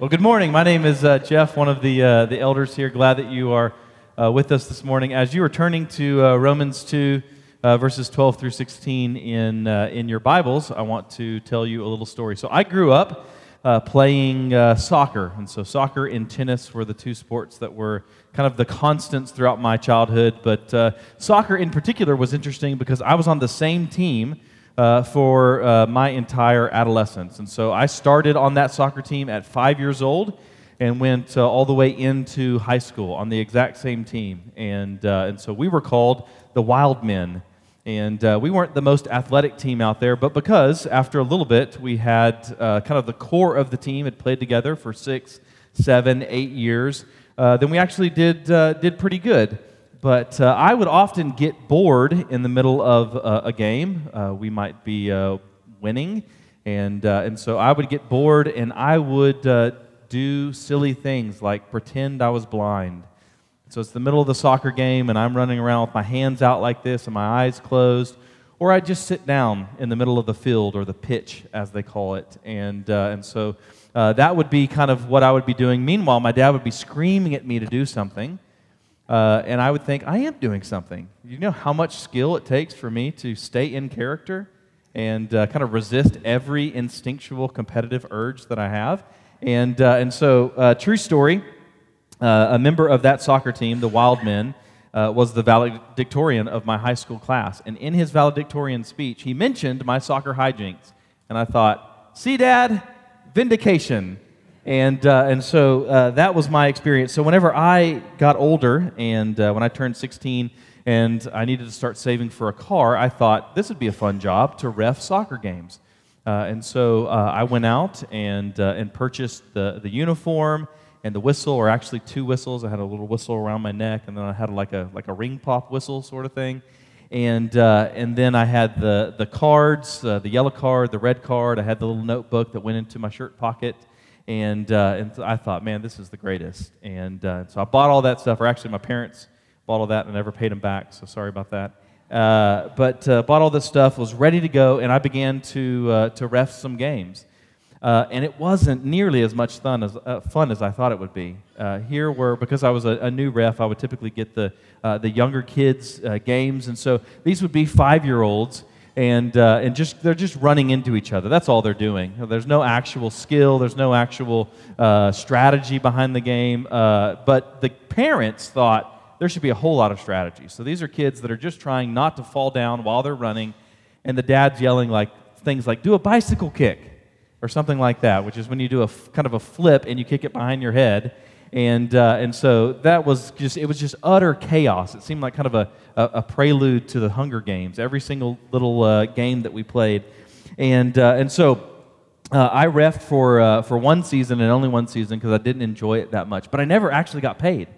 Well, good morning. My name is uh, Jeff, one of the, uh, the elders here. Glad that you are uh, with us this morning. As you are turning to uh, Romans 2, uh, verses 12 through 16 in, uh, in your Bibles, I want to tell you a little story. So, I grew up playing soccer, and so soccer and tennis were the two sports that were kind of the constants throughout my childhood. But soccer in particular was interesting because I was on the same team uh, for uh, my entire adolescence. And so I started on that soccer team at five years old and went uh, all the way into high school on the exact same team. And, uh, and so we were called the Wild Men. And uh, we weren't the most athletic team out there, but because after a little bit we had uh, kind of the core of the team had played together for six, seven, eight years, then we actually did, did pretty good. But uh, I would often get bored in the middle of uh, a game. Uh, we might be uh, winning, and, uh, and so I would get bored and I would uh, do silly things like pretend I was blind. So it's the middle of the soccer game, and I'm running around with my hands out like this and my eyes closed. Or I'd just sit down in the middle of the field or the pitch, as they call it. And, and so that would be kind of what I would be doing. Meanwhile, my dad would be screaming at me to do something. Uh, and I would think, I am doing something. You know how much skill it takes for me to stay in character and uh, kind of resist every instinctual competitive urge that I have? And, uh, and so, uh, true story uh, a member of that soccer team, the Wild Men, uh, was the valedictorian of my high school class. And in his valedictorian speech, he mentioned my soccer hijinks. And I thought, see, Dad, vindication. And, uh, and so uh, that was my experience. So whenever I got older and uh, when I turned 16 and I needed to start saving for a car, I thought this would be a fun job to ref soccer games. Uh, and so uh, I went out and, uh, and purchased the, the uniform and the whistle, or actually two whistles. I had a little whistle around my neck, and then I had like a, like a ring pop whistle sort of thing. And, and then I had the, the cards, the yellow card, the red card. I had the little notebook that went into my shirt pocket. And, uh, and I thought, man, this is the greatest. And uh, so I bought all that stuff, or actually, my parents bought all that and I never paid them back, so sorry about that. Uh, but uh, bought all this stuff, was ready to go, and I began to, uh, to ref some games. Uh, and it wasn't nearly as much fun as, fun as I thought it would be. here, were because I was a, a, new ref, I would typically get the, the younger kids' games. And so these would be five year olds and, uh, and just, they're just running into each other. That's all they're doing. There's no actual skill, there's no actual uh, strategy behind the game. Uh, but the parents thought there should be a whole lot of strategy. So these are kids that are just trying not to fall down while they're running, and the dad's yelling like things like, do a bicycle kick or something like that, which is when you do a f- kind of a flip and you kick it behind your head and uh, and so that was just it was just utter chaos. It seemed like kind of a, a, a prelude to the Hunger Games. Every single little uh, game that we played, and uh, and so. Uh, I refed for, uh, for one season and only one season because I didn't enjoy it that much, but I never actually got paid.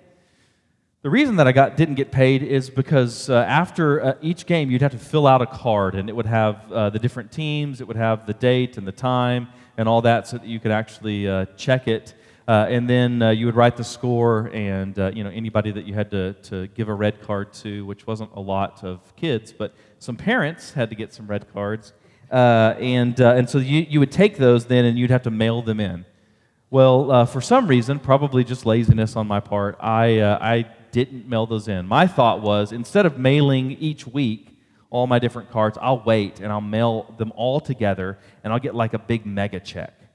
The reason that I got, didn't get paid is because uh, after each game, you'd have to fill out a card, and it would have the different teams, it would have the date and the time and all that, so that you could actually check it uh, and then uh, you would write the score, and uh, you know anybody that you had to, to give a red card to, which wasn't a lot of kids, but some parents had to get some red cards, uh, and uh, and so you, you would take those then, and you'd have to mail them in. Well, uh, for some reason, probably just laziness on my part, I I didn't mail those in. My thought was instead of mailing each week all my different cards, I'll wait and I'll mail them all together, and I'll get like a big mega check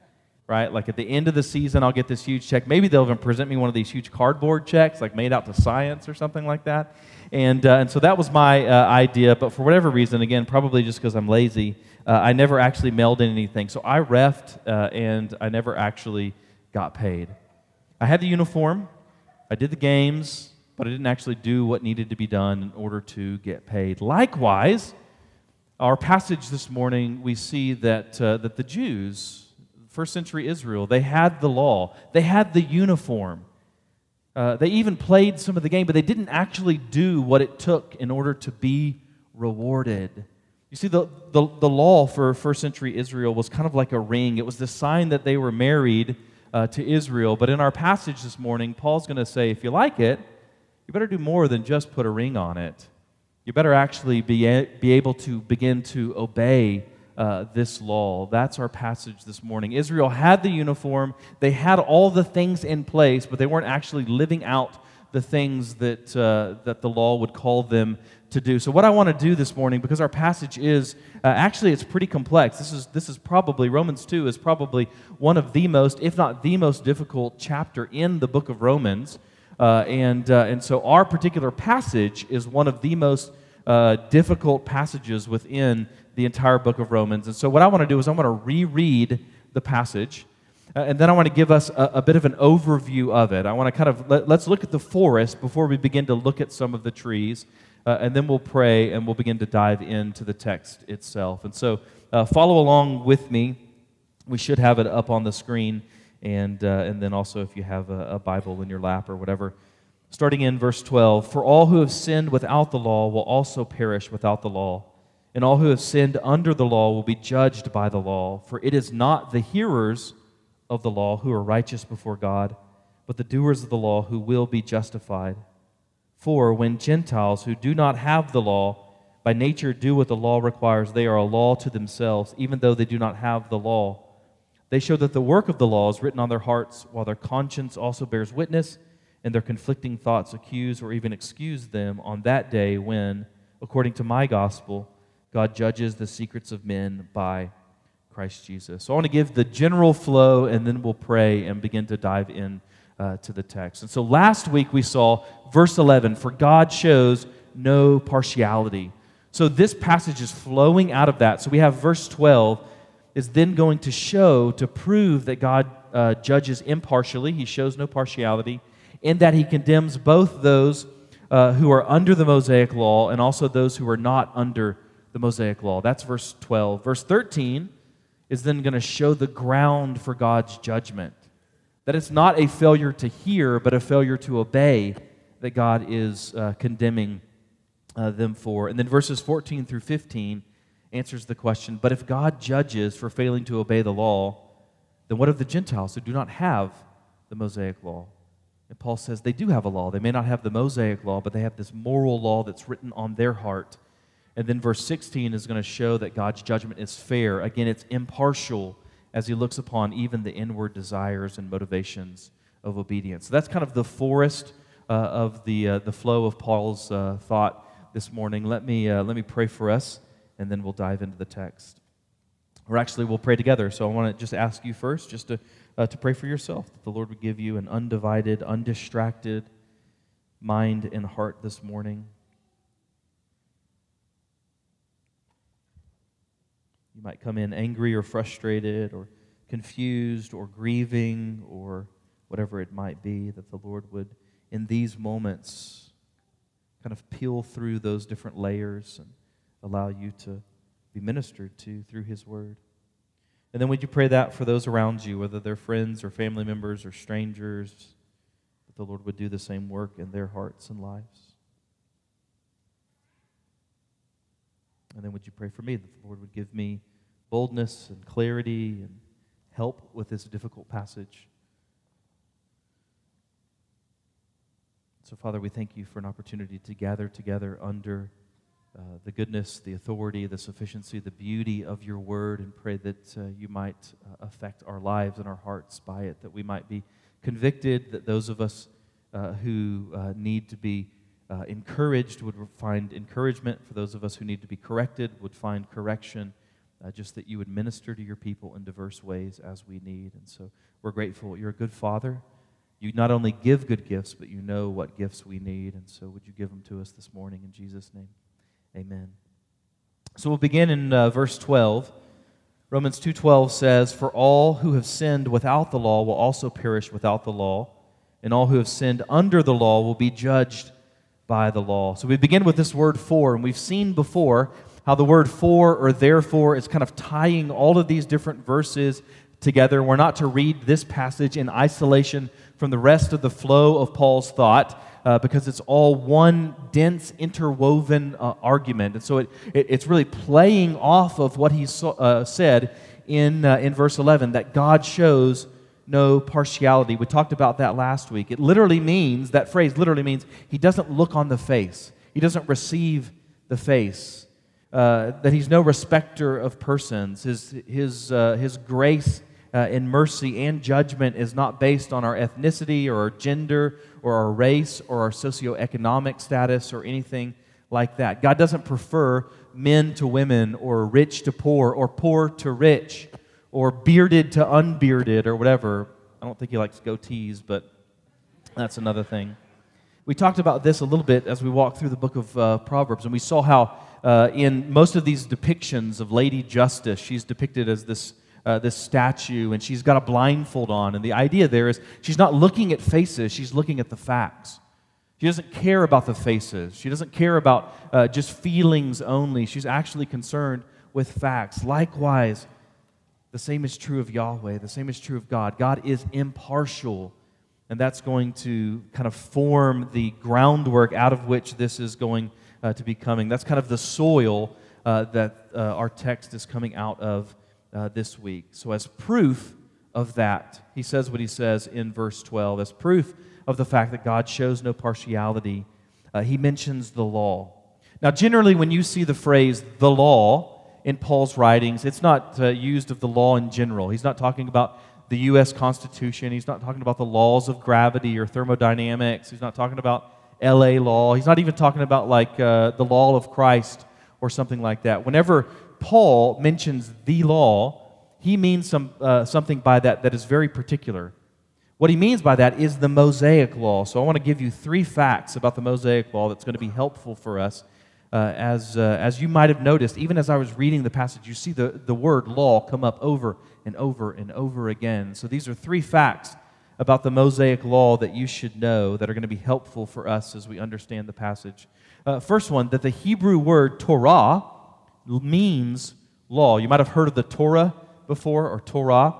right? Like at the end of the season, I'll get this huge check. Maybe they'll even present me one of these huge cardboard checks, like made out to science or something like that. And, uh, and so that was my uh, idea. But for whatever reason, again, probably just because I'm lazy, uh, I never actually mailed in anything. So I refed uh, and I never actually got paid. I had the uniform, I did the games, but I didn't actually do what needed to be done in order to get paid. Likewise, our passage this morning, we see that, uh, that the Jews, first century Israel. They had the law, they had the uniform. Uh, they even played some of the game, but they didn't actually do what it took in order to be rewarded. You see, the, the, the law for first century Israel was kind of like a ring. It was the sign that they were married uh, to Israel. But in our passage this morning, Paul's going to say, if you like it, you better do more than just put a ring on it. You better actually be, a, be able to begin to obey uh, this law. That's our passage this morning. Israel had the uniform, they had all the things in place, but they weren't actually living out the things that, uh, that the law would call them to do. So, what I want to do this morning, because our passage is uh, actually it's pretty complex. This is this is probably Romans two is probably one of the most, if not the most difficult chapter in the book of Romans, uh, and uh, and so our particular passage is one of the most uh, difficult passages within the entire book of Romans. And so, what I want to do is I want to reread the passage. Uh, and then I want to give us a, a, bit of an overview of it. I want to kind of let, us look at the forest before we begin to look at some of the trees. Uh, and then we'll pray and we'll begin to dive into the text itself. And so uh, follow along with me. We should have it up on the screen. And, uh, and then also, if you have a, a Bible in your lap or whatever, starting in verse 12 For all who have sinned without the law will also perish without the law. And all who have sinned under the law will be judged by the law. For it is not the hearers of the law who are righteous before God, but the doers of the law who will be justified. For when Gentiles who do not have the law by nature do what the law requires, they are a law to themselves, even though they do not have the law. They show that the work of the law is written on their hearts, while their conscience also bears witness, and their conflicting thoughts accuse or even excuse them on that day when, according to my gospel, God judges the secrets of men by Christ Jesus. So I want to give the general flow, and then we'll pray and begin to dive in uh, to the text. And so last week we saw verse 11 for God shows no partiality. So this passage is flowing out of that. So we have verse 12 is then going to show, to prove that God uh, judges impartially, he shows no partiality, in that he condemns both those uh, who are under the Mosaic law and also those who are not under the Mosaic law. That's verse 12. Verse 13 is then going to show the ground for God's judgment. That it's not a failure to hear, but a failure to obey that God is uh, condemning uh, them for. And then verses 14 through 15 answers the question But if God judges for failing to obey the law, then what of the Gentiles who do not have the Mosaic law? And Paul says they do have a law. They may not have the Mosaic law, but they have this moral law that's written on their heart. And then verse 16 is going to show that God's judgment is fair. Again, it's impartial as he looks upon even the inward desires and motivations of obedience. So that's kind of the forest uh, of the, uh, the flow of Paul's uh, thought this morning. Let me, uh, let me pray for us, and then we'll dive into the text. Or actually, we'll pray together. So I want to just ask you first just to, uh, to pray for yourself, that the Lord would give you an undivided, undistracted mind and heart this morning. You might come in angry or frustrated or confused or grieving or whatever it might be, that the Lord would, in these moments, kind of peel through those different layers and allow you to be ministered to through His Word. And then would you pray that for those around you, whether they're friends or family members or strangers, that the Lord would do the same work in their hearts and lives? And then would you pray for me that the Lord would give me boldness and clarity and help with this difficult passage. So, Father, we thank you for an opportunity to gather together under uh, the goodness, the authority, the sufficiency, the beauty of your word, and pray that uh, you might uh, affect our lives and our hearts by it, that we might be convicted, that those of us uh, who uh, need to be uh, encouraged would find encouragement, for those of us who need to be corrected would find correction uh, just that you would minister to your people in diverse ways as we need. And so we're grateful. You're a good father. You not only give good gifts, but you know what gifts we need. And so would you give them to us this morning in Jesus' name? Amen. So we'll begin in uh, verse 12. Romans 2:12 says, "For all who have sinned without the law will also perish without the law, and all who have sinned under the law will be judged by the law." So we begin with this word for, and we've seen before how the word for or therefore is kind of tying all of these different verses together. We're not to read this passage in isolation from the rest of the flow of Paul's thought. Uh, because it's all one dense, interwoven uh, argument. And so it, it, it's really playing off of what he so, uh, said in, uh, in verse 11 that God shows no partiality. We talked about that last week. It literally means, that phrase literally means, he doesn't look on the face, he doesn't receive the face. uh, that he's no respecter of persons. His, his, uh, his grace uh, and mercy and judgment is not based on our ethnicity or our gender or our race or our socioeconomic status or anything like that. God doesn't prefer men to women or rich to poor or poor to rich or bearded to unbearded or whatever. I don't think he likes goatees, but that's another thing. We talked about this a little bit as we walked through the book of uh, Proverbs, and we saw how uh, in most of these depictions of Lady Justice, she's depicted as this, uh, this statue, and she's got a blindfold on. And the idea there is she's not looking at faces, she's looking at the facts. She doesn't care about the faces. She doesn't care about uh, just feelings only. She's actually concerned with facts. Likewise, the same is true of Yahweh. The same is true of God. God is impartial. And that's going to kind of form the groundwork out of which this is going uh, to be coming. That's kind of the soil uh, that uh, our text is coming out of uh, this week. So, as proof of that, he says what he says in verse 12. As proof of the fact that God shows no partiality, uh, he mentions the law. Now, generally, when you see the phrase the law in Paul's writings, it's not uh, used of the law in general. He's not talking about the U.S. Constitution. He's not talking about the laws of gravity or thermodynamics. He's not talking about LA law. He's not even talking about like uh, the law of Christ or something like that. Whenever Paul mentions the law, he means some, uh, something by that that is very particular. What he means by that is the Mosaic law. So I want to give you three facts about the Mosaic law that's going to be helpful for us. Uh, as, uh, as you might have noticed, even as I was reading the passage, you see the, the word law come up over and over and over again. So these are three facts about the Mosaic law that you should know that are going to be helpful for us as we understand the passage. Uh, first one, that the Hebrew word Torah means law. You might have heard of the Torah before, or Torah.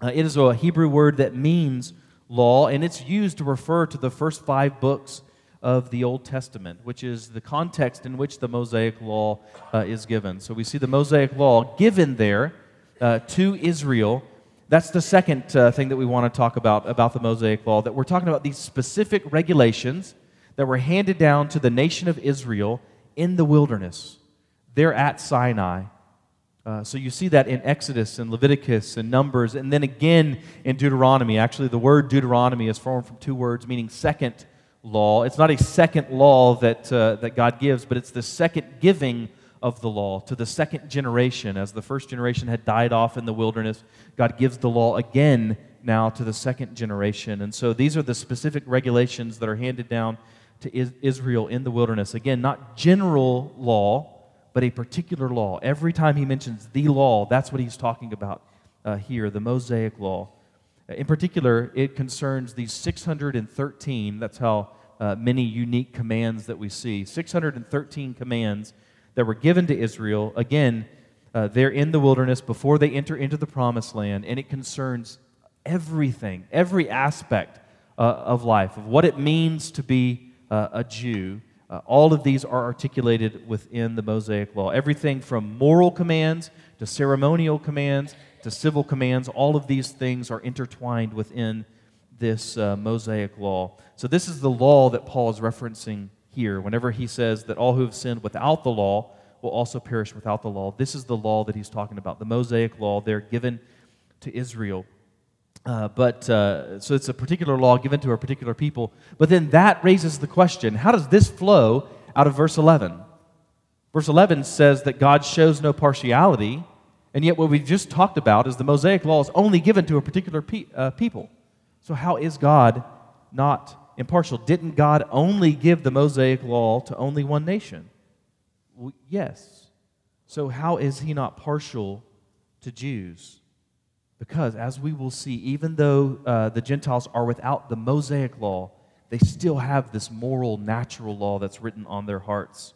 Uh, it is a Hebrew word that means law, and it's used to refer to the first five books of the Old Testament, which is the context in which the Mosaic law uh, is given. So we see the Mosaic law given there uh, to Israel that's the second uh, thing that we want to talk about about the Mosaic Law, that we're talking about these specific regulations that were handed down to the nation of Israel in the wilderness. They're at Sinai. Uh, so you see that in Exodus and Leviticus and Numbers, and then again in Deuteronomy. Actually, the word Deuteronomy is formed from two words meaning second law. It's not a second law that, uh, that God gives, but it's the second giving of the law to the second generation. As the first generation had died off in the wilderness, God gives the law again now to the second generation. And so these are the specific regulations that are handed down to Israel in the wilderness. Again, not general law, but a particular law. Every time he mentions the law, that's what he's talking about uh, here the Mosaic law. In particular, it concerns these 613, that's how uh, many unique commands that we see. 613 commands that were given to Israel. Again, uh, they're in the wilderness before they enter into the promised land, and it concerns everything, every aspect uh, of life, of what it means to be uh, a Jew. Uh, all of these are articulated within the Mosaic Law. Everything from moral commands to ceremonial commands to civil commands, all of these things are intertwined within this uh, Mosaic Law. So, this is the law that Paul is referencing here whenever he says that all who have sinned without the law will also perish without the law. This is the law that he's talking about, the Mosaic law. They're given to Israel. Uh, but uh, so it's a particular law given to a particular people. But then that raises the question how does this flow out of verse 11? Verse 11 says that God shows no partiality, and yet what we just talked about is the Mosaic law is only given to a particular pe- uh, people. So, how is God not impartial. Didn't God only give the Mosaic law to only one nation? Well, yes. So, how is he not partial to Jews? Because, as we will see, even though uh, the Gentiles are without the Mosaic law, they still have this moral, natural law that's written on their hearts.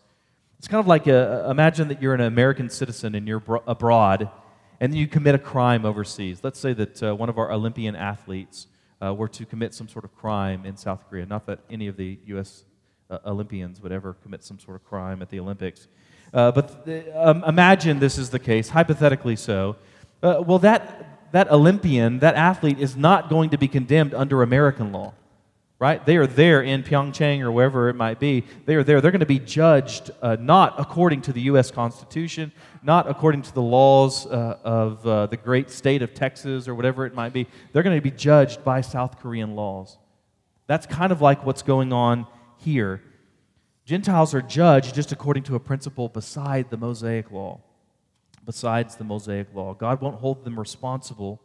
It's kind of like a, imagine that you're an American citizen and you're bro- abroad, and you commit a crime overseas. Let's say that uh, one of our Olympian athletes uh, were to commit some sort of crime in South Korea. Not that any of the U.S. Uh, Olympians would ever commit some sort of crime at the Olympics. Uh, but th- um, imagine this is the case, hypothetically so. Uh, well, that, that Olympian, that athlete, is not going to be condemned under American law. Right? They are there in Pyeongchang or wherever it might be. They are there. They're going to be judged uh, not according to the U.S. Constitution, not according to the laws uh, of uh, the great state of Texas or whatever it might be. They're going to be judged by South Korean laws. That's kind of like what's going on here. Gentiles are judged just according to a principle beside the Mosaic law. Besides the Mosaic law, God won't hold them responsible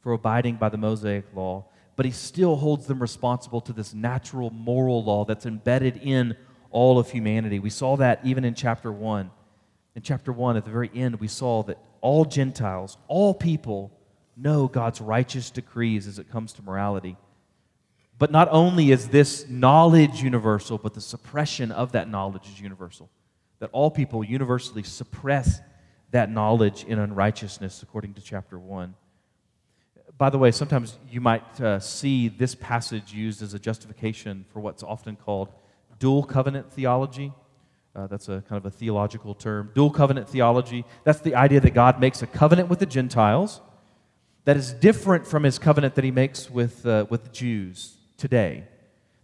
for abiding by the Mosaic law but he still holds them responsible to this natural moral law that's embedded in all of humanity. We saw that even in chapter 1. In chapter 1, at the very end, we saw that all Gentiles, all people, know God's righteous decrees as it comes to morality. But not only is this knowledge universal, but the suppression of that knowledge is universal. That all people universally suppress that knowledge in unrighteousness, according to chapter 1 by the way, sometimes you might uh, see this passage used as a justification for what's often called dual covenant theology. Uh, that's a kind of a theological term. Dual covenant theology, that's the idea that God makes a covenant with the Gentiles that is different from his covenant that he makes with, uh, with Jews today.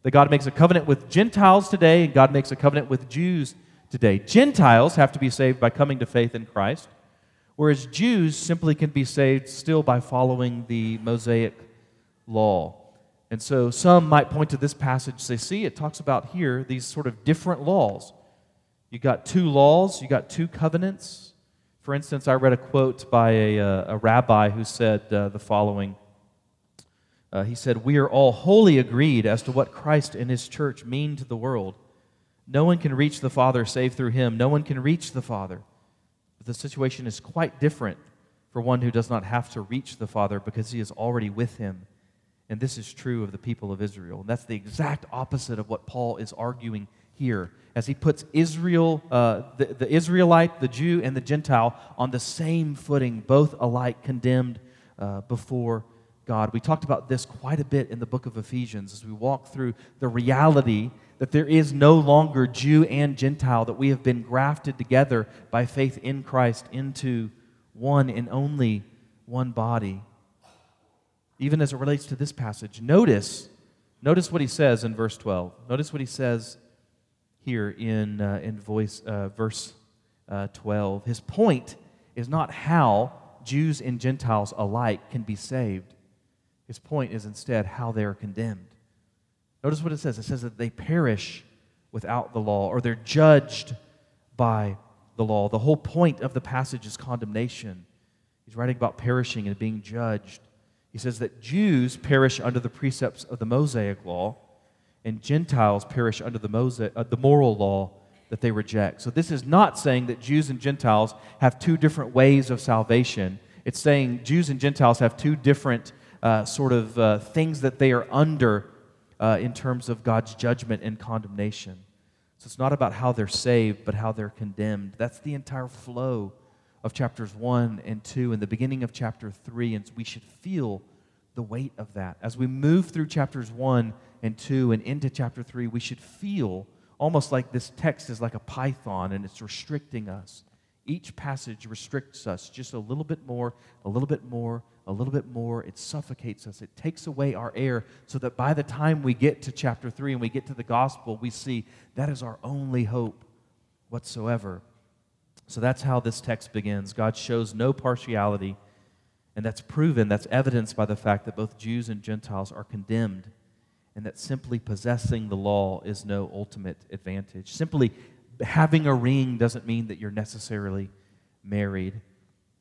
That God makes a covenant with Gentiles today, and God makes a covenant with Jews today. Gentiles have to be saved by coming to faith in Christ whereas Jews simply can be saved still by following the Mosaic law. And so some might point to this passage say, see, it talks about here these sort of different laws. You got two laws, you got two covenants. For instance, I read a quote by a, uh, a rabbi who said uh, the following. Uh, he said, We are all wholly agreed as to what Christ and his church mean to the world. No one can reach the Father save through him. No one can reach the Father but the situation is quite different for one who does not have to reach the Father because he is already with him. And this is true of the people of Israel. And that's the exact opposite of what Paul is arguing here as he puts Israel, uh, the, the Israelite, the Jew, and the Gentile on the same footing, both alike condemned uh, before God. We talked about this quite a bit in the book of Ephesians as we walk through the reality that there is no longer Jew and Gentile, that we have been grafted together by faith in Christ into one and only one body. Even as it relates to this passage, notice, notice what he says in verse 12. Notice what he says here in, uh, in voice, uh, verse uh, 12. His point is not how Jews and Gentiles alike can be saved. His point is instead how they are condemned. Notice what it says it says that they perish without the law, or they're judged by the law. The whole point of the passage is condemnation. He's writing about perishing and being judged. He says that Jews perish under the precepts of the Mosaic law, and Gentiles perish under the, Mosaic, uh, the moral law that they reject. So, this is not saying that Jews and Gentiles have two different ways of salvation. It's saying Jews and Gentiles have two different uh, sort of uh, things that they are under uh, in terms of God's judgment and condemnation. So it's not about how they're saved, but how they're condemned. That's the entire flow of chapters 1 and 2 and the beginning of chapter 3. And we should feel the weight of that. As we move through chapters 1 and 2 and into chapter 3, we should feel almost like this text is like a python and it's restricting us. Each passage restricts us just a little bit more, a little bit more, a little bit more. It suffocates us. It takes away our air so that by the time we get to chapter 3 and we get to the gospel, we see that is our only hope whatsoever. So that's how this text begins. God shows no partiality, and that's proven, that's evidenced by the fact that both Jews and Gentiles are condemned, and that simply possessing the law is no ultimate advantage. Simply having a ring doesn't mean that you're necessarily married.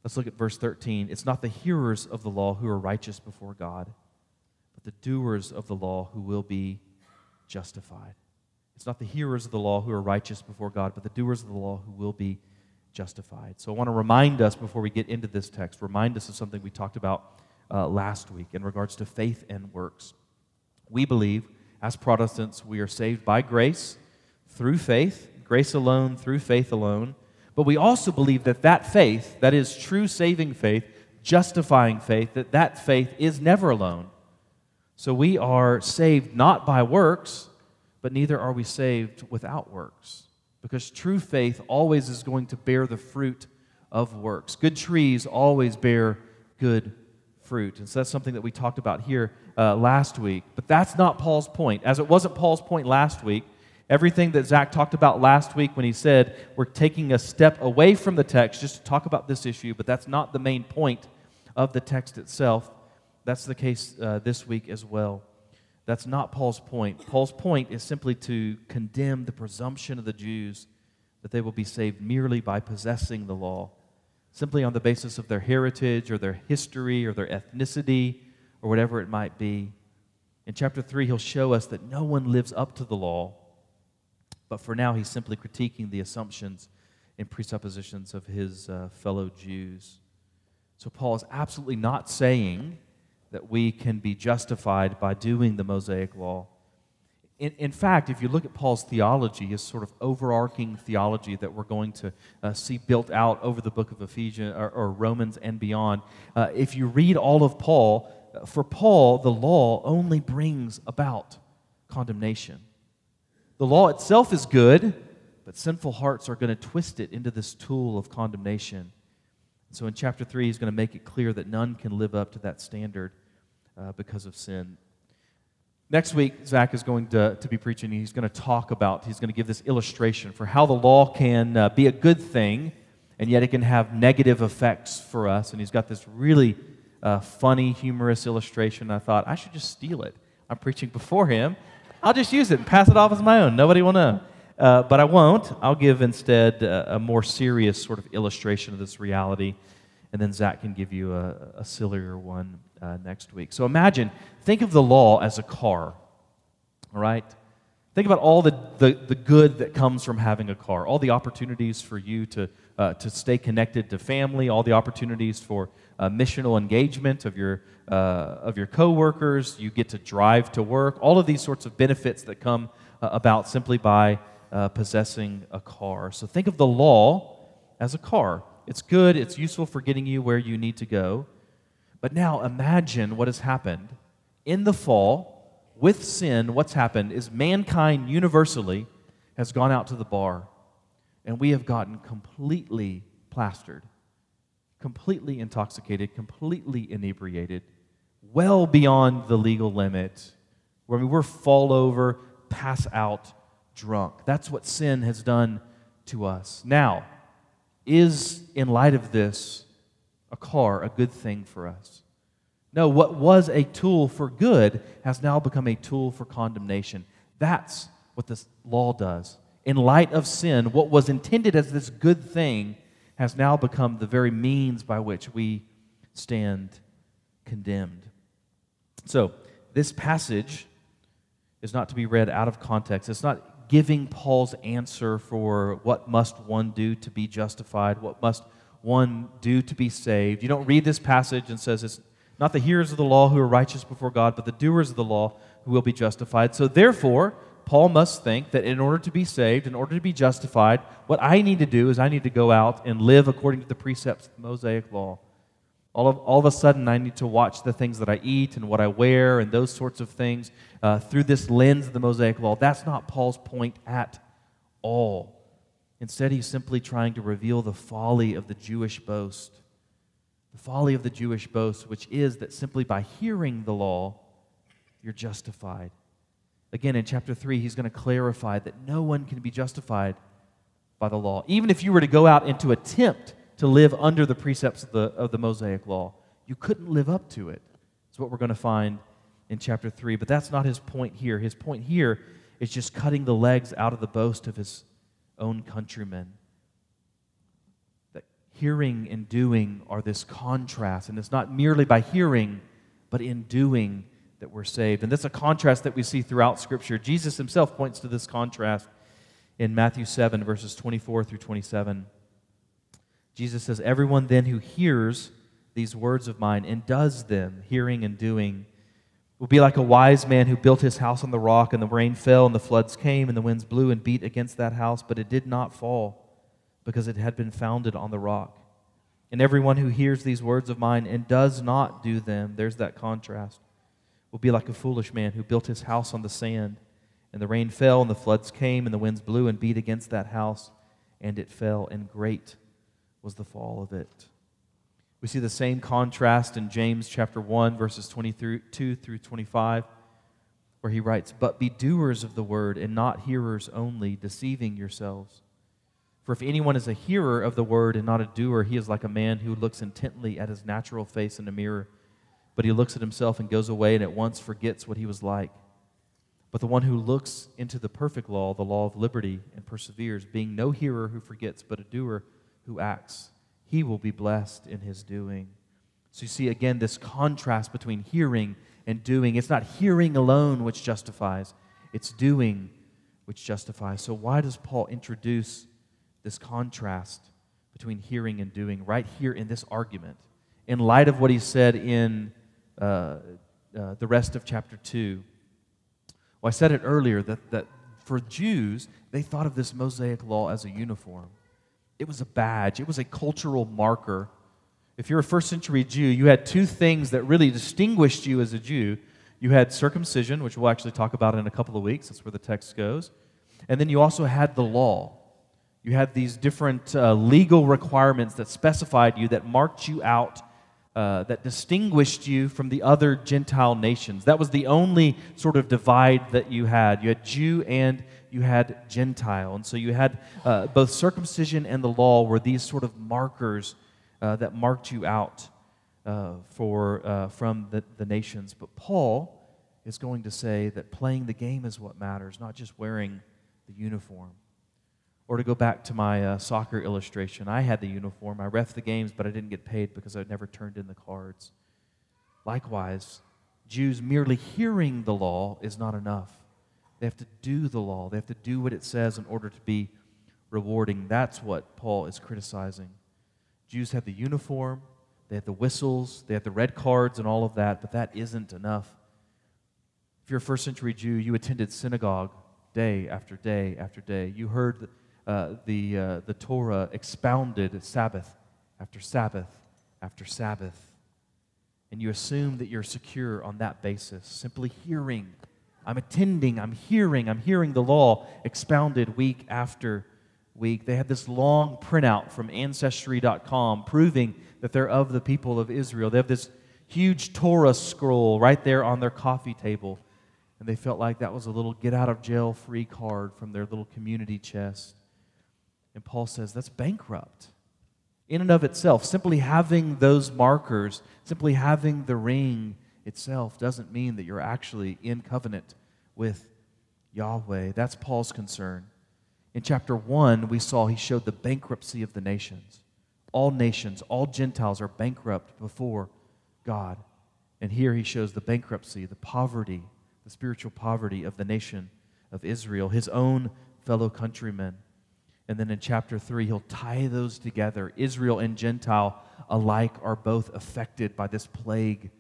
Let's look at verse 13. It's not the hearers of the law who are righteous before God, but the doers of the law who will be justified. It's not the hearers of the law who are righteous before God, but the doers of the law who will be justified. So I want to remind us before we get into this text, remind us of something we talked about uh, last week in regards to faith and works. We believe, as Protestants, we are saved by grace through faith, grace alone, through faith alone. But we also believe that that faith, that is true saving faith, justifying faith, that that faith is never alone. So we are saved not by works, but neither are we saved without works. Because true faith always is going to bear the fruit of works. Good trees always bear good fruit. And so that's something that we talked about here uh, last week. But that's not Paul's point. As it wasn't Paul's point last week, everything that Zach talked about last week when he said we're taking a step away from the text just to talk about this issue, but that's not the main point of the text itself. That's the case uh, this week as well. That's not Paul's point. Paul's point is simply to condemn the presumption of the Jews that they will be saved merely by possessing the law, simply on the basis of their heritage or their history or their ethnicity or whatever it might be. In chapter 3, he'll show us that no one lives up to the law, but for now, he's simply critiquing the assumptions and presuppositions of his uh, fellow Jews. So, Paul is absolutely not saying that we can be justified by doing the Mosaic law. In, in, fact, if you look at Paul's theology, his sort of overarching theology that we're going to uh, see built out over the book of Ephesians or, or Romans and beyond, uh, if you read all of Paul, uh, for Paul, the law only brings about condemnation. The law itself is good, but sinful hearts are going to twist it into this tool of condemnation. So in chapter 3, he's going to make it clear that none can live up to that standard uh, because of sin. Next week, Zach is going to, to be preaching. He's going to talk about, he's going to give this illustration for how the law can uh, be a good thing, and yet it can have negative effects for us. And he's got this really uh, funny, humorous illustration. I thought, I should just steal it. I'm preaching before him. I'll just use it and pass it off as my own. Nobody will know. Uh, but I won't. I'll give instead a, a, more serious sort of illustration of this reality. And then Zach can give you a, a sillier one uh, next week. So imagine, think of the law as a car, all right? Think about all the, the, the good that comes from having a car, all the opportunities for you to, uh, to stay connected to family, all the opportunities for uh, missional engagement of your, uh, of your coworkers. You get to drive to work, all of these sorts of benefits that come uh, about simply by uh, possessing a car. So think of the law as a car. It's good, it's useful for getting you where you need to go. But now imagine what has happened in the fall with sin. What's happened is mankind universally has gone out to the bar and we have gotten completely plastered, completely intoxicated, completely inebriated, well beyond the legal limit, where we're fall over, pass out drunk. That's what sin has done to us. Now, is in light of this a car a good thing for us? No, what was a tool for good has now become a tool for condemnation. That's what this law does. In light of sin, what was intended as this good thing has now become the very means by which we stand condemned. So, this passage is not to be read out of context. It's not giving Paul's answer for what must one do to be justified, what must one do to be saved. You don't read this passage and says it's not the hearers of the law who are righteous before God, but the doers of the law who will be justified. So therefore, Paul must think that in order to be saved, in order to be justified, what I need to do is I need to go out and live according to the precepts of the Mosaic law. All of, all of a sudden, I need to watch the things that I eat and what I wear and those sorts of things uh, through this lens of the Mosaic law. That's not Paul's point at all. Instead, he's simply trying to reveal the folly of the Jewish boast. The folly of the Jewish boast, which is that simply by hearing the law, you're justified. Again, in chapter 3, he's going to clarify that no one can be justified by the law. Even if you were to go out and to attempt to live under the precepts of the, of the Mosaic law, you couldn't live up to it. That's what we're going to find in chapter 3. But that's not his point here. His point here is just cutting the legs out of the boast of his own countrymen. Hearing and doing are this contrast, and it's not merely by hearing, but in doing that we're saved. And that's a contrast that we see throughout Scripture. Jesus himself points to this contrast in Matthew 7, verses 24 through 27. Jesus says, Everyone then who hears these words of mine and does them, hearing and doing, will be like a wise man who built his house on the rock, and the rain fell, and the floods came, and the winds blew and beat against that house, but it did not fall, because it had been founded on the rock. And everyone who hears these words of mine and does not do them, there's that contrast, will be like a foolish man who built his house on the sand. And the rain fell, and the floods came, and the winds blew and beat against that house, and it fell, and great was the fall of it. We see the same contrast in James chapter 1, verses 22 through 25, where he writes, But be doers of the word and not hearers only, deceiving yourselves. For if anyone is a hearer of the word and not a doer, he is like a man who looks intently at his natural face in a mirror, but he looks at himself and goes away and at once forgets what he was like. But the one who looks into the perfect law, the law of liberty, and perseveres, being no hearer who forgets, but a doer who acts, he will be blessed in his doing. So you see again this contrast between hearing and doing. It's not hearing alone which justifies, it's doing which justifies. So why does Paul introduce this contrast between hearing and doing right here in this argument? In light of what he said in uh, uh, the rest of chapter 2. Well, I said it earlier that, that for Jews, they thought of this Mosaic law as a uniform. It was a badge, it was a cultural marker. If you're a first century Jew, you had two things that really distinguished you as a Jew. You had circumcision, which we'll actually talk about in a couple of weeks. That's where the text goes. And then you also had the law. You had these different uh, legal requirements that specified you, that marked you out, uh, that distinguished you from the other Gentile nations. That was the only sort of divide that you had. You had Jew and you had Gentile. And so you had uh, both circumcision and the law were these sort of markers uh, that marked you out uh, for, uh, from the, the nations. But Paul is going to say that playing the game is what matters, not just wearing the uniform. Or to go back to my uh, soccer illustration, I had the uniform. I ref the games, but I didn't get paid because I never turned in the cards. Likewise, Jews merely hearing the law is not enough. They have to do the law, they have to do what it says in order to be rewarding. That's what Paul is criticizing. Jews have the uniform, they have the whistles, they have the red cards, and all of that, but that isn't enough. If you're a first century Jew, you attended synagogue day after day after day. You heard uh, the, uh, the Torah expounded Sabbath after Sabbath after Sabbath. And you assume that you're secure on that basis, simply hearing I'm attending, I'm hearing, I'm hearing the law expounded week after week. They had this long printout from Ancestry.com proving that they're of the people of Israel. They have this huge Torah scroll right there on their coffee table. And they felt like that was a little get out of jail free card from their little community chest. And Paul says that's bankrupt in and of itself. Simply having those markers, simply having the ring itself doesn't mean that you're actually in covenant with Yahweh. That's Paul's concern. In chapter 1, we saw he showed the bankruptcy of the nations. All nations, all Gentiles are bankrupt before God. And here he shows the bankruptcy, the poverty, the spiritual poverty of the nation of Israel, his own fellow countrymen. And then in chapter 3, he'll tie those together. Israel and Gentile alike are both affected by this plague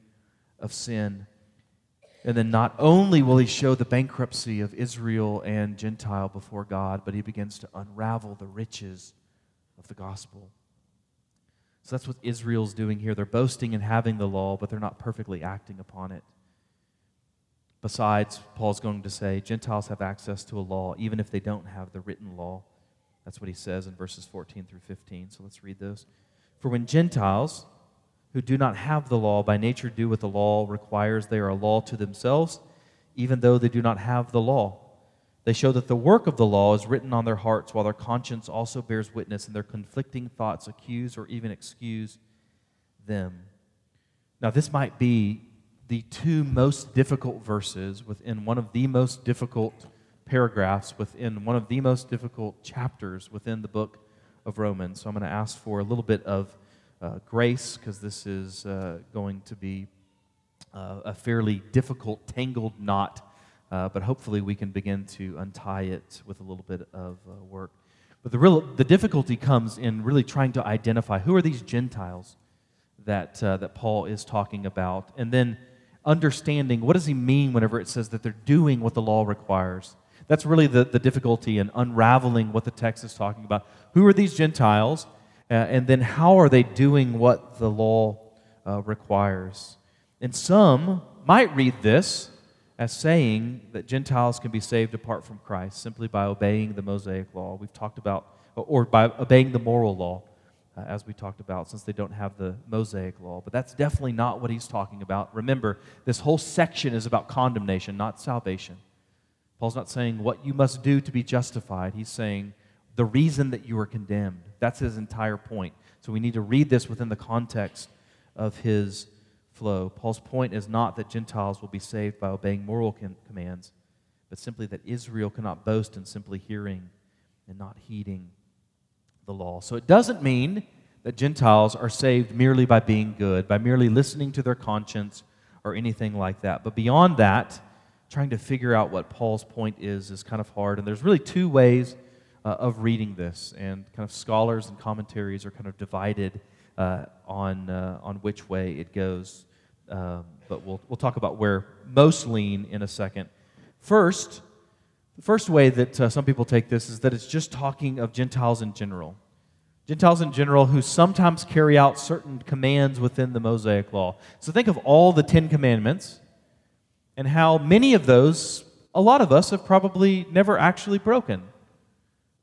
of sin. And then not only will he show the bankruptcy of Israel and Gentile before God, but he begins to unravel the riches of the gospel. So that's what Israel's doing here. They're boasting in having the law, but they're not perfectly acting upon it. Besides, Paul's going to say Gentiles have access to a law, even if they don't have the written law. That's what he says in verses 14 through 15. So let's read those. For when Gentiles, who do not have the law by nature do what the law requires. They are a law to themselves, even though they do not have the law. They show that the work of the law is written on their hearts, while their conscience also bears witness, and their conflicting thoughts accuse or even excuse them. Now, this might be the two most difficult verses within one of the most difficult paragraphs within one of the most difficult chapters within the book of Romans. So I'm going to ask for a little bit of uh, grace because this is uh, going to be uh, a fairly difficult, tangled knot, uh, but hopefully we can begin to untie it with a little bit of uh, work. But the, real, the difficulty comes in really trying to identify who are these Gentiles that, uh, that Paul is talking about, and then understanding what does he mean whenever it says that they're doing what the law requires. That's really the, the difficulty in unraveling what the text is talking about. Who are these Gentiles? Uh, and then how are they doing what the law uh, requires? And some might read this as saying that Gentiles can be saved apart from Christ simply by obeying the Mosaic law. We've talked about, or by obeying the moral law. uh, as we talked about, since they don't have the Mosaic law. But that's definitely not what he's talking about. Remember, this whole section is about condemnation, not salvation. Paul's not saying what you must do to be justified, he's saying the reason that you are condemned. That's his entire point. So we need to read this within the context of his flow. Paul's point is not that Gentiles will be saved by obeying moral com- commands, but simply that Israel cannot boast in simply hearing and not heeding the law. So it doesn't mean that Gentiles are saved merely by being good, by merely listening to their conscience or anything like that. But beyond that, trying to figure out what Paul's point is is kind of hard. And there's really two ways uh, of reading this, and kind of scholars and commentaries are kind of divided uh, on, uh, on which way it goes. Um, but we'll, we'll talk about where most lean in a second. First, the first way that uh, some people take this is that it's just talking of Gentiles in general. Gentiles in general who sometimes carry out certain commands within the Mosaic law. So think of all the Ten Commandments and how many of those, a lot of us have probably never actually broken,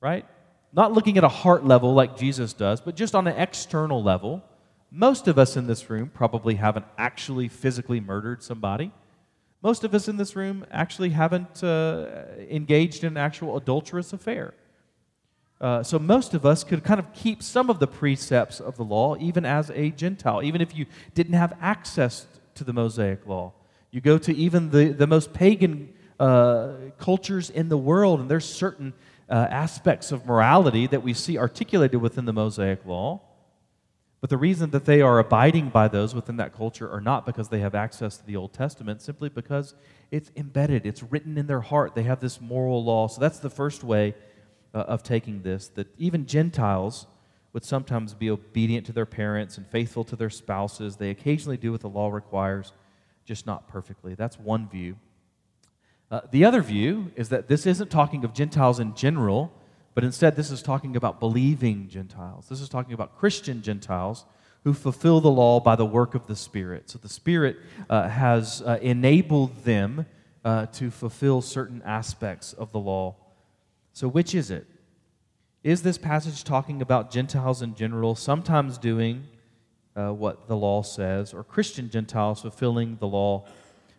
right? Not looking at a heart level like Jesus does, but just on an external level. Most of us in this room probably haven't actually physically murdered somebody. Most of us in this room actually haven't uh, engaged in an actual adulterous affair. Uh, so most of us could kind of keep some of the precepts of the law, even as a Gentile, even if you didn't have access to the Mosaic law. You go to even the, the most pagan uh, cultures in the world, and there's certain uh, aspects of morality that we see articulated within the Mosaic law. But the reason that they are abiding by those within that culture are not because they have access to the Old Testament, simply because it's embedded, it's written in their heart. They have this moral law. So that's the first way uh, of taking this that even Gentiles would sometimes be obedient to their parents and faithful to their spouses. They occasionally do what the law requires just not perfectly. That's one view. Uh, the other view is that this isn't talking of Gentiles in general, but instead this is talking about believing Gentiles. This is talking about Christian Gentiles who fulfill the law by the work of the Spirit. So the Spirit uh, has uh, enabled them uh, to fulfill certain aspects of the law. So, which is it? Is this passage talking about Gentiles in general, sometimes doing uh, what the law says, or Christian Gentiles fulfilling the law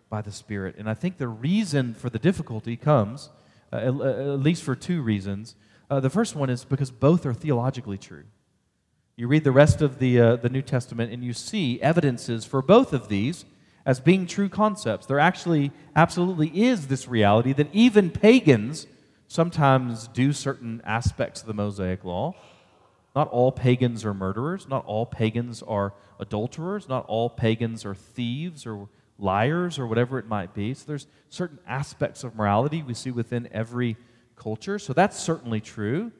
by the Spirit. And I think the reason for the difficulty comes, uh, at, at, least for two reasons. Uh, the first one is because both are theologically true. You read the rest of the, uh, the New Testament and you see evidences for both of these as being true concepts. There actually absolutely is this reality that even pagans sometimes do certain aspects of the Mosaic law not all pagans are murderers. Not all pagans are adulterers. Not all pagans are thieves or liars or whatever it might be. So there's certain aspects of morality we see within every culture. So that's certainly true.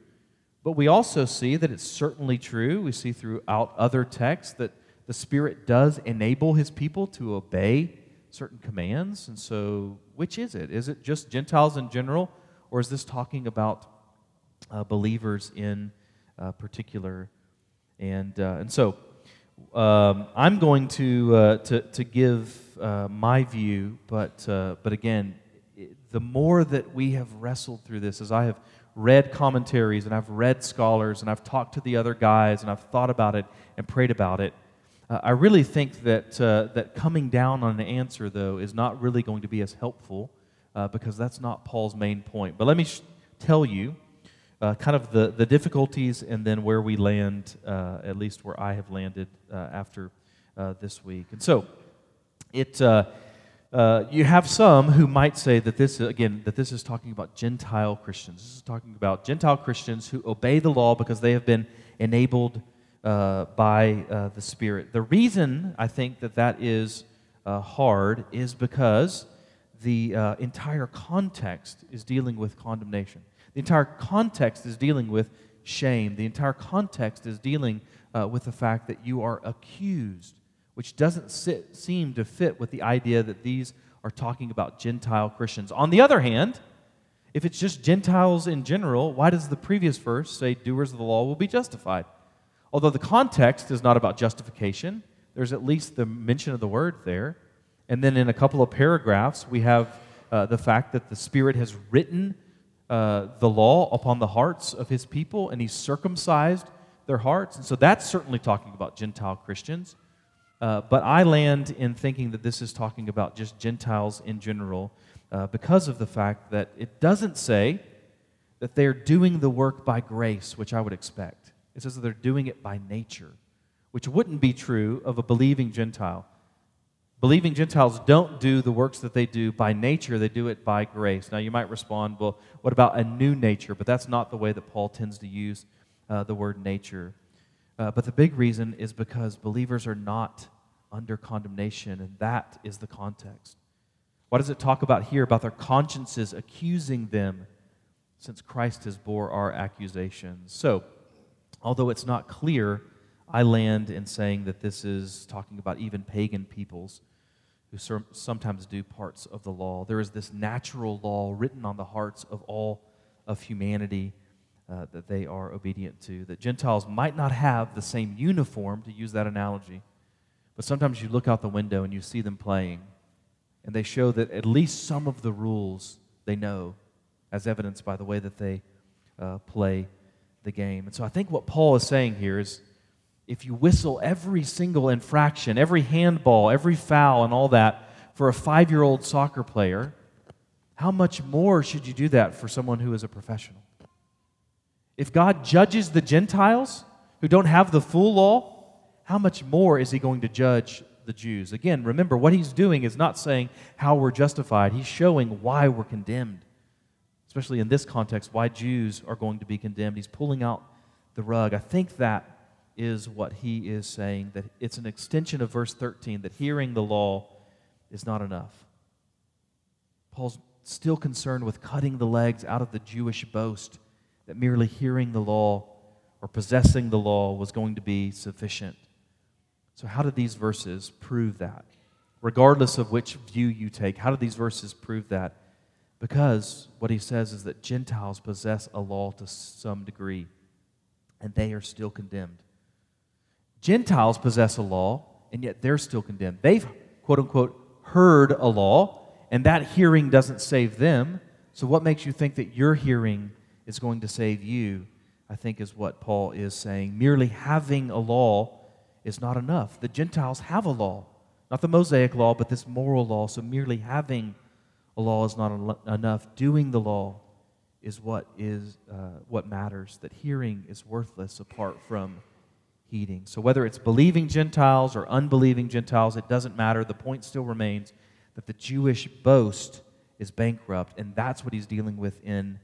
But we also see that it's certainly true. We see throughout other texts that the Spirit does enable his people to obey certain commands. And so, which is it? Is it just Gentiles in general, or is this talking about uh, believers in uh, particular. And, uh, and so um, I'm going to, uh, to, to give uh, my view, but, uh, but again, the more that we have wrestled through this, as I have read commentaries and I've read scholars and I've talked to the other guys and I've thought about it and prayed about it, uh, I really think that, that coming down on an answer, though, is not really going to be as helpful because that's not Paul's main point. But let me sh- tell you uh, kind of the, the difficulties and then where we land, uh, at least where I have landed uh, after uh, this week. And so, it, uh, uh, you have some who might say that this, again, that this is talking about Gentile Christians. This is talking about Gentile Christians who obey the law because they have been enabled by the Spirit. The reason I think that that is hard is because the entire context is dealing with condemnation. The entire context is dealing with shame. The entire context is dealing uh, with the fact that you are accused, which doesn't sit, seem to fit with the idea that these are talking about Gentile Christians. On the other hand, if it's just Gentiles in general, why does the previous verse say doers of the law will be justified? Although the context is not about justification, there's at least the mention of the word there. And then in a couple of paragraphs, we have uh, the fact that the Spirit has written uh, the law upon the hearts of his people, and he circumcised their hearts. And so that's certainly talking about Gentile Christians. Uh, but I land in thinking that this is talking about just Gentiles in general uh, because of the fact that it doesn't say that they're doing the work by grace, which I would expect. It says that they're doing it by nature, which wouldn't be true of a believing Gentile. Believing Gentiles don't do the works that they do by nature, they do it by grace. Now, you might respond, well, what about a new nature? But that's not the way that Paul tends to use uh, the word nature. Uh, but the big reason is because believers are not under condemnation, and that is the context. What does it talk about here? About their consciences accusing them since Christ has bore our accusations. So, although it's not clear, I land in saying that this is talking about even pagan peoples who sometimes do parts of the law. There is this natural law written on the hearts of all of humanity uh, that they are obedient to. That Gentiles might not have the same uniform, to use that analogy, but sometimes you look out the window and you see them playing, and they show that at least some of the rules they know, as evidenced by the way that they uh, play the game. And so I think what Paul is saying here is if you whistle every single infraction, every handball, every foul, and all that for a five year old soccer player, how much more should you do that for someone who is a professional? If God judges the Gentiles who don't have the full law, how much more is he going to judge the Jews? Again, remember, what he's doing is not saying how we're justified, he's showing why we're condemned. Especially in this context, why Jews are going to be condemned. He's pulling out the rug. I think that is what he is saying, that it's an extension of verse 13, that hearing the law is not enough. Paul's still concerned with cutting the legs out of the Jewish boast that merely hearing the law or possessing the law was going to be sufficient. So, how do these verses prove that? Regardless of which view you take, how do these verses prove that? Because what he says is that Gentiles possess a law to some degree, and they are still condemned. Gentiles possess a law, and yet they're still condemned. They've, quote unquote, heard a law, and that hearing doesn't save them. So, what makes you think that your hearing is going to save you? I think is what Paul is saying. Merely having a law is not enough. The Gentiles have a law, not the Mosaic law, but this moral law. So merely having a law is not enough. Doing the law is what is uh, what matters. That hearing is worthless apart from heeding. So whether it's believing Gentiles or unbelieving Gentiles, it doesn't matter. The point still remains that the Jewish boast is bankrupt, and that's what he's dealing with in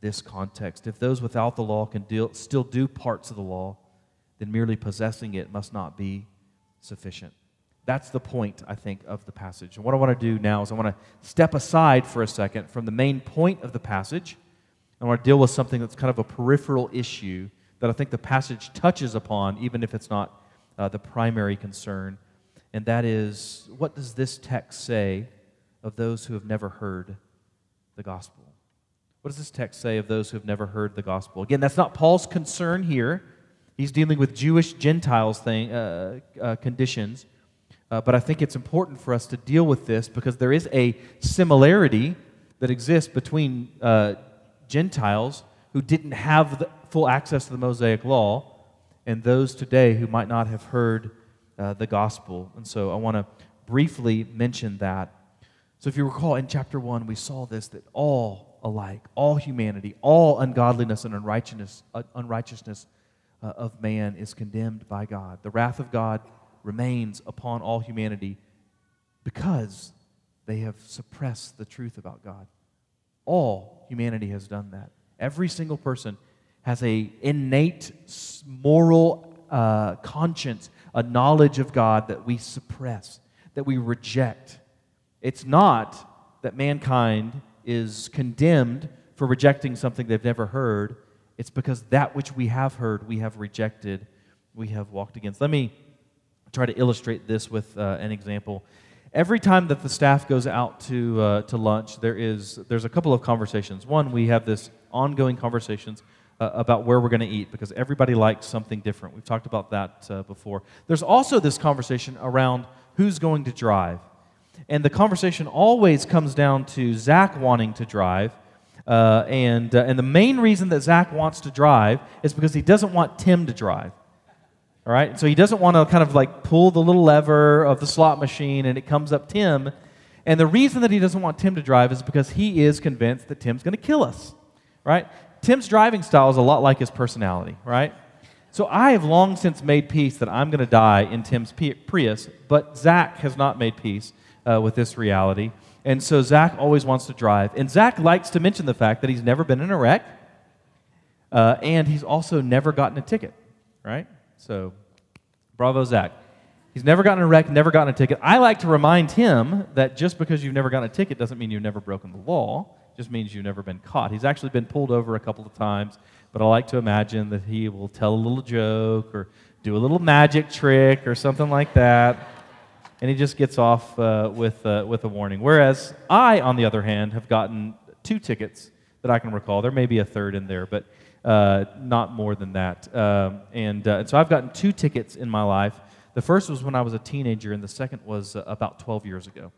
this context. If those without the law can deal, still do parts of the law, then merely possessing it must not be sufficient. That's the point, I think, of the passage. And what I want to do now is I want to step aside for a second from the main point of the passage. I want to deal with something that's kind of a peripheral issue that I think the passage touches upon, even if it's not uh, the primary concern. And that is what does this text say of those who have never heard the gospel? What does this text say of those who have never heard the gospel? Again, that's not Paul's concern here. He's dealing with Jewish Gentiles thing, uh, uh, conditions. Uh, but I think it's important for us to deal with this because there is a similarity that exists between uh, Gentiles who didn't have full access to the Mosaic law and those today who might not have heard uh, the gospel. And so I want to briefly mention that. So if you recall in chapter 1, we saw this that all alike, all humanity, all ungodliness and unrighteousness, uh, unrighteousness uh, of man is condemned by God. The wrath of God remains upon all humanity because they have suppressed the truth about God. All humanity has done that. Every single person has a innate moral uh, conscience, a knowledge of God that we suppress, that we reject. It's not that mankind is condemned for rejecting something they've never heard. It's because that which we have heard, we have rejected, we have walked against. Let me try to illustrate this with uh, an example. Every time that the staff goes out to, uh, to lunch, there is, there's a couple of conversations. One, we have this ongoing conversations uh, about where we're going to eat because everybody likes something different. We've talked about that uh, before. There's also this conversation around who's going to drive. And the conversation always comes down to Zach wanting to drive Uh, and, uh, and the main reason that Zach wants to drive is because he doesn't want Tim to drive. All right? So he doesn't want to kind of like pull the little lever of the slot machine and it comes up Tim. And the reason that he doesn't want Tim to drive is because he is convinced that Tim's going to kill us. Right? Tim's driving style is a lot like his personality, right? So I have long since made peace that I'm going to die in Tim's Prius, but Zach has not made peace uh, with this reality. And so Zach always wants to drive. And Zach likes to mention the fact that he's never been in a wreck, uh, and he's also never gotten a ticket, right? So, bravo, Zach. He's never gotten a wreck, never gotten a ticket. I like to remind him that just because you've never gotten a ticket doesn't mean you've never broken the law, just means you've never been caught. He's actually been pulled over a couple of times, but I like to imagine that he will tell a little joke or do a little magic trick or something like that and he just gets off uh, with, uh, with a warning. Whereas I, on the other hand, have gotten two tickets that I can recall. There may be a third in there, but uh, not more than that. Um, and, uh, and so I've gotten two tickets in my life. The first was when I was a teenager, and the second was uh, about 12 years ago.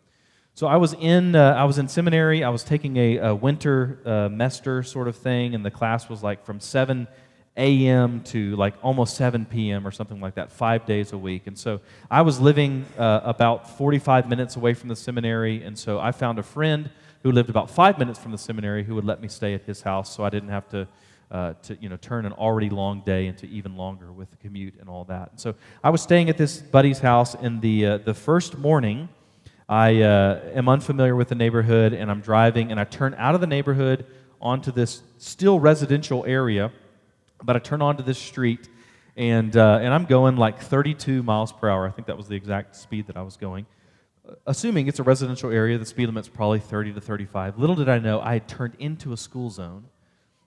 So I was in uh, I was in seminary. I was taking a, a winter uh, mester sort of thing, and the class was like from seven a.m. to like almost 7 p.m. or something like that, five days a week. And so I was living uh, about 45 minutes away from the seminary, and so I found a friend who lived about five minutes from the seminary who would let me stay at his house so I didn't have to. Uh, to you know, turn an already long day into even longer with the commute and all that. And so I was staying at this buddy's house, and the uh, the first morning, I uh, am unfamiliar with the neighborhood, and I'm driving, and I turn out of the neighborhood onto this still residential area but I turn onto this street, and, uh, and I'm going like 32 miles per hour. I think that was the exact speed that I was going. Assuming it's a residential area, the speed limit's probably 30 to 35. Little did I know, I had turned into a school zone.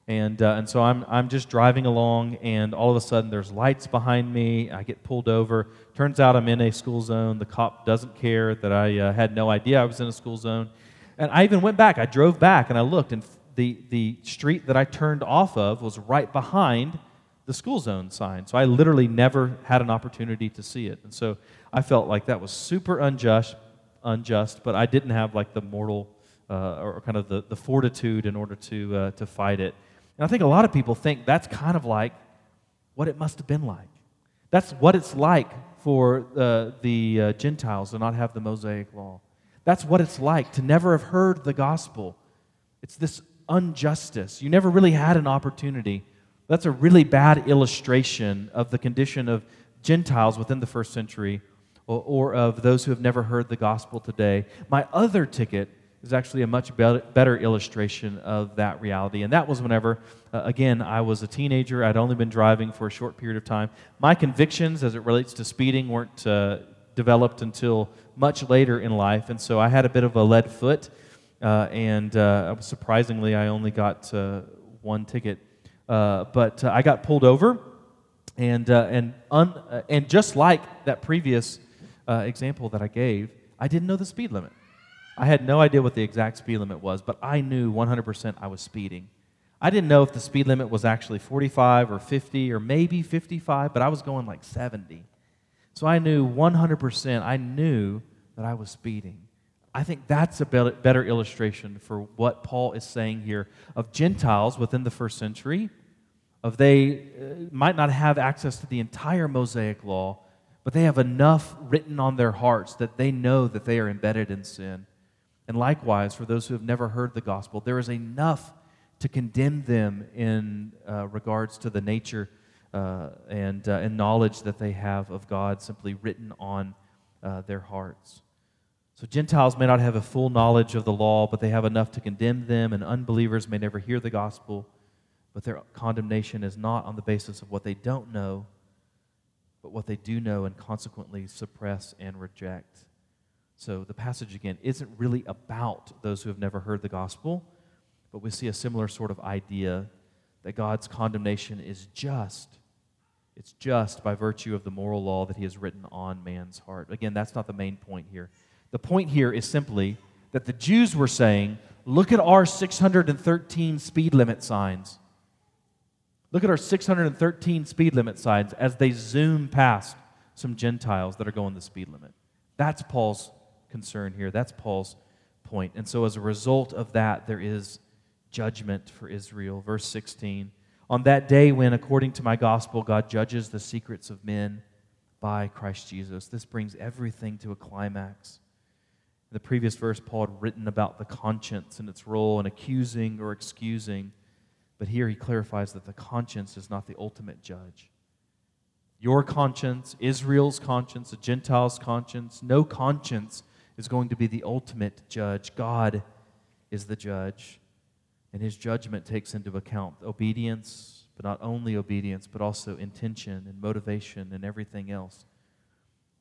And, uh, and so I'm, I'm just driving along, and all of a sudden there's lights behind me. I get pulled over. Turns out I'm in a school zone. The cop doesn't care that I uh, had no idea I was in a school zone. And I even went back. I drove back and I looked, and the, the street that I turned off of was right behind the school zone sign. So I literally never had an opportunity to see it. And so I felt like that was super unjust, unjust but I didn't have like the mortal uh, or kind of the, the fortitude in order to, uh, to fight it. And I think a lot of people think that's kind of like what it must have been like. That's what it's like for uh, the uh, Gentiles to not have the Mosaic law. That's what it's like to never have heard the gospel. It's this injustice. You never really had an opportunity. That's a really bad illustration of the condition of Gentiles within the first century or, or of those who have never heard the gospel today. My other ticket is actually a much better illustration of that reality. And that was whenever, uh, again, I was a teenager. I'd only been driving for a short period of time. My convictions as it relates to speeding weren't uh, developed until much later in life. And so I had a bit of a lead foot. Uh, and uh, surprisingly, I only got uh, one ticket. Uh, but I got pulled over, and, and, un, and just like that previous example that I gave, I didn't know the speed limit. I had no idea what the exact speed limit was, but I knew 100% I was speeding. I didn't know if the speed limit was actually 45 or 50 or maybe 55, but I was going like 70. So I knew 100%, I knew that I was speeding. I think that's a better illustration for what Paul is saying here of Gentiles within the first century. Of they uh, might not have access to the entire Mosaic law, but they have enough written on their hearts that they know that they are embedded in sin. And likewise, for those who have never heard the gospel, there is enough to condemn them in uh, regards to the nature uh, and, uh, and knowledge that they have of God simply written on uh, their hearts. So Gentiles may not have a full knowledge of the law, but they have enough to condemn them, and unbelievers may never hear the gospel, but their condemnation is not on the basis of what they don't know, but what they do know and consequently suppress and reject. So the passage again isn't really about those who have never heard the gospel, but we see a similar sort of idea that God's condemnation is just. It's just by virtue of the moral law that he has written on man's heart. Again, that's not the main point here. The point here is simply that the Jews were saying, look at our 613 speed limit signs. Look at our 613 speed limit signs as they zoom past some Gentiles that are going the speed limit. That's Paul's concern here. That's Paul's point. And so, as a result of that, there is judgment for Israel. Verse 16 On that day when, according to my gospel, God judges the secrets of men by Christ Jesus. This brings everything to a climax. In the previous verse, Paul had written about the conscience and its role in accusing or excusing. But here he clarifies that the conscience is not the ultimate judge. Your conscience, Israel's conscience, a Gentile's conscience, no conscience is going to be the ultimate judge. God is the judge, and his judgment takes into account obedience, but not only obedience, but also intention and motivation and everything else.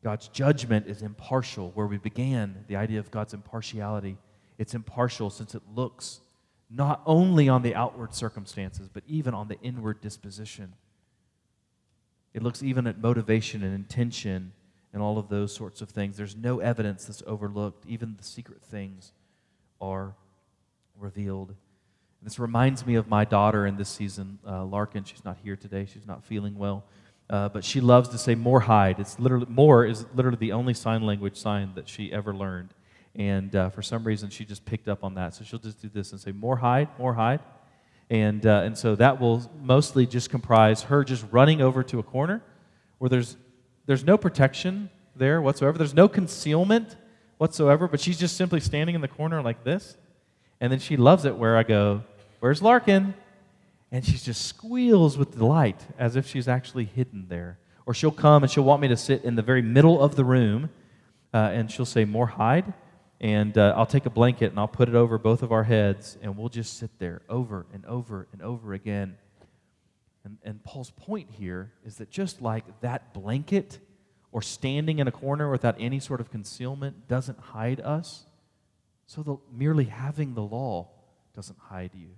God's judgment is impartial. Where we began, the idea of God's impartiality, it's impartial since it looks not only on the outward circumstances, but even on the inward disposition. It looks even at motivation and intention and all of those sorts of things. There's no evidence that's overlooked. Even the secret things are revealed. This reminds me of my daughter in this season, uh, Larkin. She's not here today. She's not feeling well. Uh, but she loves to say more hide. It's literally more is literally the only sign language sign that she ever learned, and uh, for some reason she just picked up on that. So she'll just do this and say more hide, more hide, and uh, and so that will mostly just comprise her just running over to a corner where there's there's no protection there whatsoever. There's no concealment whatsoever, but she's just simply standing in the corner like this, and then she loves it where I go, Where's Larkin? And she just squeals with delight as if she's actually hidden there. Or she'll come and she'll want me to sit in the very middle of the room, uh, and she'll say, More hide. And uh, I'll take a blanket and I'll put it over both of our heads, and we'll just sit there over and over and over again. And, and Paul's point here is that just like that blanket or standing in a corner without any sort of concealment doesn't hide us, so the, merely having the law doesn't hide you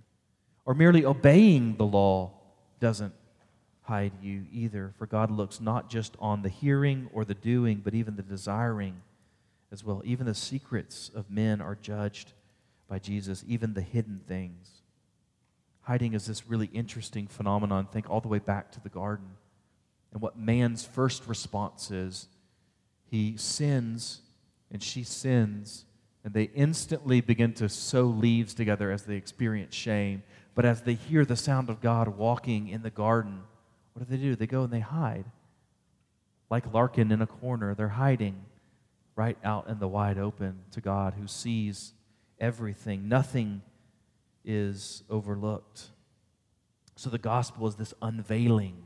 or merely obeying the law doesn't hide you either. For God looks not just on the hearing or the doing, but even the desiring as well. Even the secrets of men are judged by Jesus, even the hidden things. Hiding is this really interesting phenomenon. Think all the way back to the garden. And what man's first response is he sins and she sins, and they instantly begin to sow leaves together as they experience shame. But as they hear the sound of God walking in the garden, what do they do? They go and they hide. Like Larkin in a corner, they're hiding right out in the wide open to God who sees everything. Nothing is overlooked. So the gospel is this unveiling,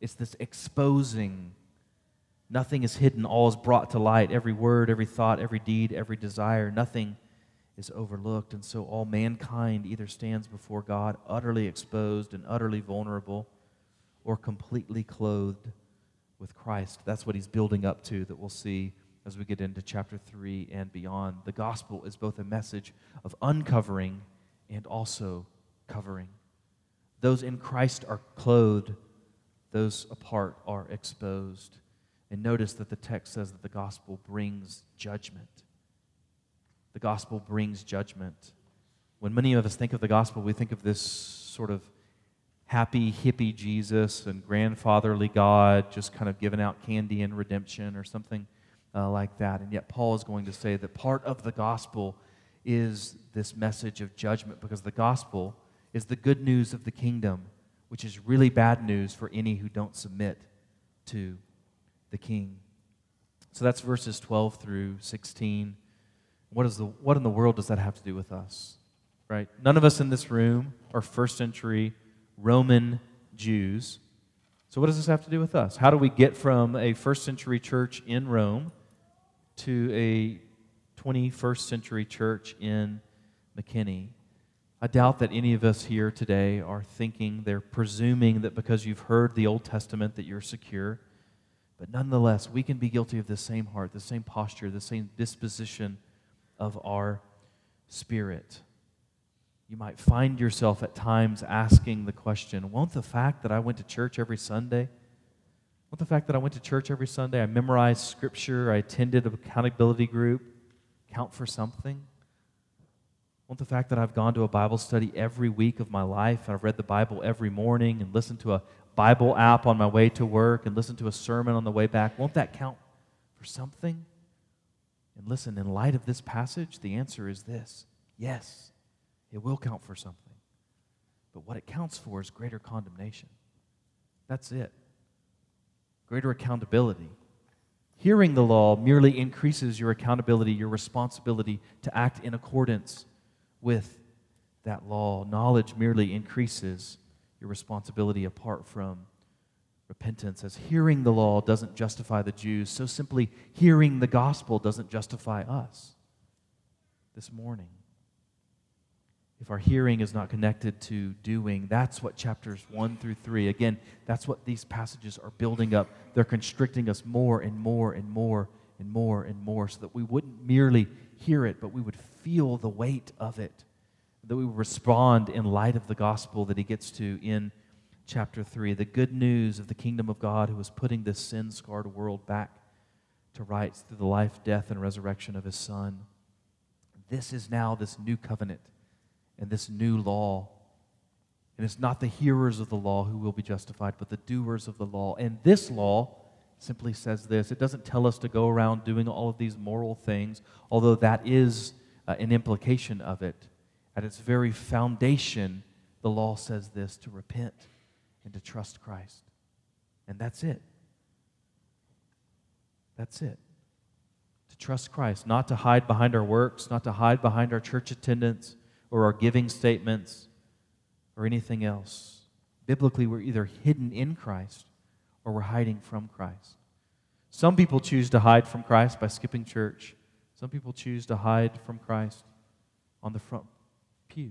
it's this exposing. Nothing is hidden, all is brought to light. Every word, every thought, every deed, every desire, nothing is overlooked. And so all mankind either stands before God utterly exposed and utterly vulnerable or completely clothed with Christ. That's what he's building up to that we'll see as we get into chapter 3 and beyond. The gospel is both a message of uncovering and also covering. Those in Christ are clothed, those apart are exposed. And notice that the text says that the gospel brings judgment the gospel brings judgment. When many of us think of the gospel, we think of this sort of happy, hippie Jesus and grandfatherly God just kind of giving out candy and redemption or something uh, like that. And yet, Paul is going to say that part of the gospel is this message of judgment because the gospel is the good news of the kingdom, which is really bad news for any who don't submit to the king. So that's verses 12 through 16. What, is the, what in the world does that have to do with us? Right? None of us in this room are first century Roman Jews. So, what does this have to do with us? How do we get from a first century church in Rome to a 21st century church in McKinney? I doubt that any of us here today are thinking, they're presuming that because you've heard the Old Testament that you're secure. But nonetheless, we can be guilty of the same heart, the same posture, the same disposition of our spirit. You might find yourself at times asking the question Won't the fact that I went to church every Sunday, won't the fact that I went to church every Sunday, I memorized scripture, I attended a accountability group, count for something? Won't the fact that I've gone to a Bible study every week of my life, and I've read the Bible every morning, and listened to a Bible app on my way to work, and listened to a sermon on the way back, won't that count for something? And listen, in light of this passage, the answer is this yes, it will count for something. But what it counts for is greater condemnation. That's it. Greater accountability. Hearing the law merely increases your accountability, your responsibility to act in accordance with that law. Knowledge merely increases your responsibility apart from repentance. As hearing the law doesn't justify the Jews, so simply hearing the gospel doesn't justify us this morning. If our hearing is not connected to doing, that's what chapters 1 through 3, again, that's what these passages are building up. They're constricting us more and more and more and more and more so that we wouldn't merely hear it, but we would feel the weight of it that we would respond in light of the gospel that he gets to in chapter 3 the good news of the kingdom of God who is putting this sin scarred world back to rights through the life, death, and resurrection of his Son. This is now this new covenant and this new law. And it's not the hearers of the law who will be justified, but the doers of the law. And this law simply says this it doesn't tell us to go around doing all of these moral things, although that is uh, an implication of it. At its very foundation, the law says this to repent and to trust Christ. And that's it. That's it. To trust Christ, not to hide behind our works, not to hide behind our church attendance or our giving statements or anything else. Biblically, we're either hidden in Christ or we're hiding from Christ. Some people choose to hide from Christ by skipping church. Some people choose to hide from Christ on the front pew.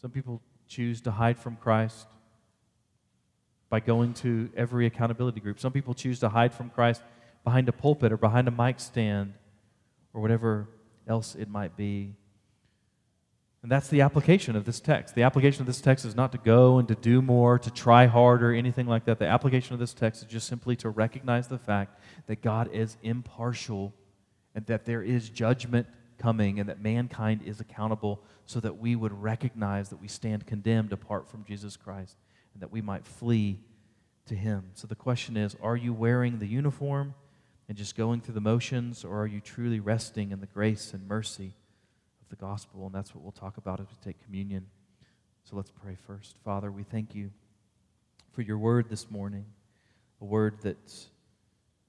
Some people choose to hide from Christ by going to every accountability group. Some people choose to hide from Christ behind a pulpit or behind a mic stand or whatever else it might be. And that's the application of this text. The application of this text is not to go and to do more, to try harder, anything like that. The application of this text is just simply to recognize the fact that God is impartial and that there is judgment coming and that mankind is accountable so that we would recognize that we stand condemned apart from Jesus Christ and that we might flee to him. So the question is are you wearing the uniform and just going through the motions, or are you truly resting in the grace and mercy the gospel? And that's what we'll talk about as we take communion. So let's pray first. Father, we thank you for your word this morning, a word that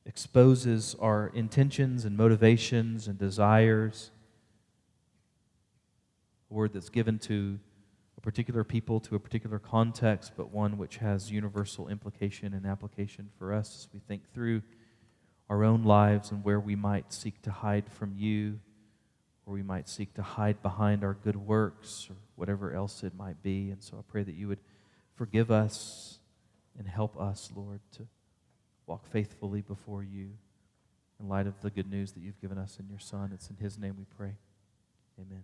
exposes our intentions and motivations and desires a word that's given to a particular people, to a particular context, but one which has universal implication and application for us as we think through our own lives and where we might seek to hide from you, or we might seek to hide behind our good works, or whatever else it might be. And so I pray that you would forgive us and help us, Lord, to walk faithfully before you in light of the good news that you've given us in your Son. It's in His name we pray. Amen.